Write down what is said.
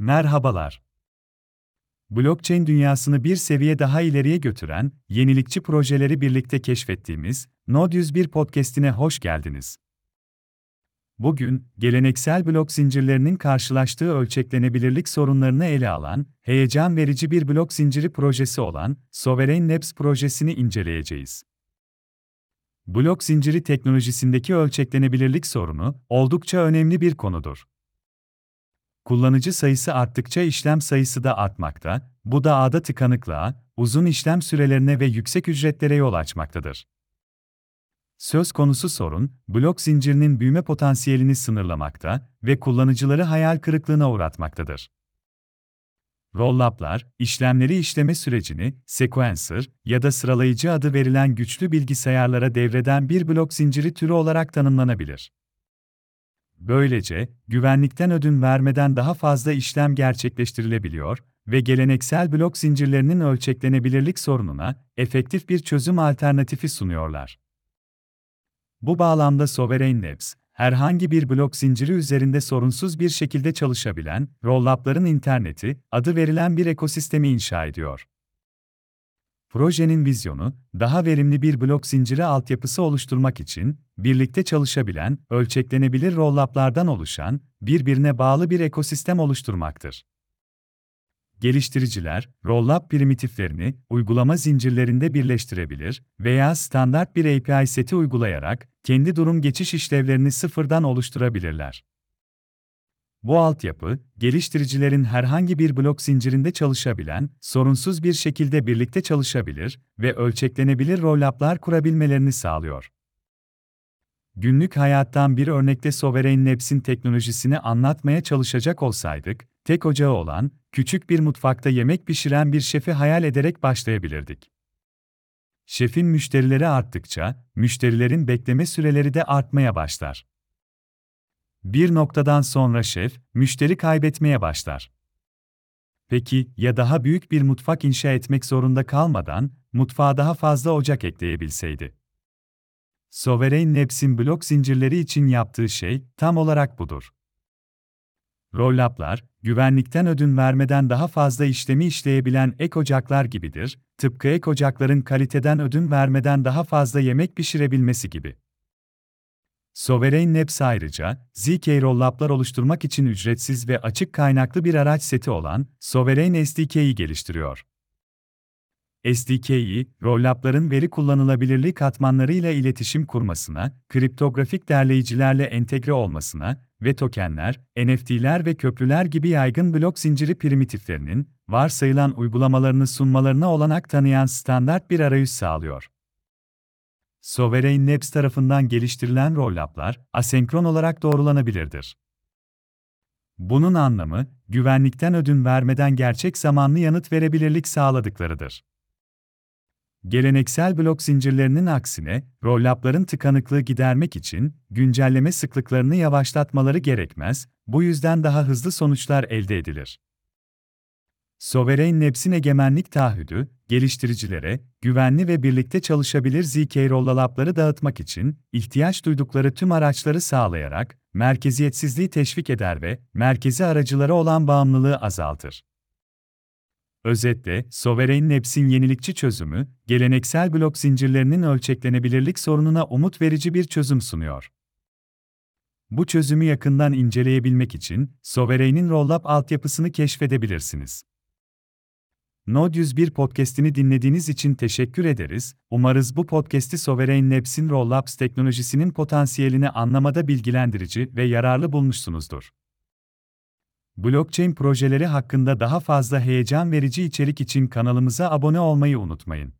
Merhabalar. Blockchain dünyasını bir seviye daha ileriye götüren, yenilikçi projeleri birlikte keşfettiğimiz Node 101 podcast'ine hoş geldiniz. Bugün, geleneksel blok zincirlerinin karşılaştığı ölçeklenebilirlik sorunlarını ele alan, heyecan verici bir blok zinciri projesi olan Sovereign Labs projesini inceleyeceğiz. Blok zinciri teknolojisindeki ölçeklenebilirlik sorunu oldukça önemli bir konudur. Kullanıcı sayısı arttıkça işlem sayısı da artmakta, bu da ağda tıkanıklığa, uzun işlem sürelerine ve yüksek ücretlere yol açmaktadır. Söz konusu sorun, blok zincirinin büyüme potansiyelini sınırlamakta ve kullanıcıları hayal kırıklığına uğratmaktadır. Rollup'lar, işlemleri işleme sürecini, sequencer ya da sıralayıcı adı verilen güçlü bilgisayarlara devreden bir blok zinciri türü olarak tanımlanabilir. Böylece, güvenlikten ödün vermeden daha fazla işlem gerçekleştirilebiliyor ve geleneksel blok zincirlerinin ölçeklenebilirlik sorununa efektif bir çözüm alternatifi sunuyorlar. Bu bağlamda Sovereign Labs, herhangi bir blok zinciri üzerinde sorunsuz bir şekilde çalışabilen, rollup'ların interneti adı verilen bir ekosistemi inşa ediyor. Projenin vizyonu, daha verimli bir blok zinciri altyapısı oluşturmak için, birlikte çalışabilen, ölçeklenebilir rollup'lardan oluşan, birbirine bağlı bir ekosistem oluşturmaktır. Geliştiriciler, rollup primitiflerini uygulama zincirlerinde birleştirebilir veya standart bir API seti uygulayarak kendi durum geçiş işlevlerini sıfırdan oluşturabilirler. Bu altyapı, geliştiricilerin herhangi bir blok zincirinde çalışabilen, sorunsuz bir şekilde birlikte çalışabilir ve ölçeklenebilir rollup'lar kurabilmelerini sağlıyor. Günlük hayattan bir örnekte Sovereign Labs'in teknolojisini anlatmaya çalışacak olsaydık, tek ocağı olan, küçük bir mutfakta yemek pişiren bir şefi hayal ederek başlayabilirdik. Şefin müşterileri arttıkça, müşterilerin bekleme süreleri de artmaya başlar. Bir noktadan sonra şef, müşteri kaybetmeye başlar. Peki, ya daha büyük bir mutfak inşa etmek zorunda kalmadan, mutfağa daha fazla ocak ekleyebilseydi? Sovereign Labs'in blok zincirleri için yaptığı şey, tam olarak budur. Rollup'lar, güvenlikten ödün vermeden daha fazla işlemi işleyebilen ek ocaklar gibidir, tıpkı ek ocakların kaliteden ödün vermeden daha fazla yemek pişirebilmesi gibi. Sovereign Labs ayrıca, ZK Rollup'lar oluşturmak için ücretsiz ve açık kaynaklı bir araç seti olan Sovereign SDK'yi geliştiriyor. SDK'yi, rollup'ların veri kullanılabilirliği katmanlarıyla iletişim kurmasına, kriptografik derleyicilerle entegre olmasına ve tokenler, NFT'ler ve köprüler gibi yaygın blok zinciri primitiflerinin, varsayılan uygulamalarını sunmalarına olanak tanıyan standart bir arayüz sağlıyor. Sovereign Labs tarafından geliştirilen rollup'lar, asenkron olarak doğrulanabilirdir. Bunun anlamı, güvenlikten ödün vermeden gerçek zamanlı yanıt verebilirlik sağladıklarıdır. Geleneksel blok zincirlerinin aksine, rollup'ların tıkanıklığı gidermek için güncelleme sıklıklarını yavaşlatmaları gerekmez, bu yüzden daha hızlı sonuçlar elde edilir. Sovereign Labs'in egemenlik taahhüdü, geliştiricilere, güvenli ve birlikte çalışabilir ZK rollup'ları dağıtmak için ihtiyaç duydukları tüm araçları sağlayarak, merkeziyetsizliği teşvik eder ve merkezi aracılara olan bağımlılığı azaltır. Özetle, Sovereign Labs'in yenilikçi çözümü, geleneksel blok zincirlerinin ölçeklenebilirlik sorununa umut verici bir çözüm sunuyor. Bu çözümü yakından inceleyebilmek için Soveraign'in Rollup altyapısını keşfedebilirsiniz. Node 101 podcast'ini dinlediğiniz için teşekkür ederiz. Umarız bu podcast'i Sovereign Labs'in Rollups teknolojisinin potansiyelini anlamada bilgilendirici ve yararlı bulmuşsunuzdur. Blockchain projeleri hakkında daha fazla heyecan verici içerik için kanalımıza abone olmayı unutmayın.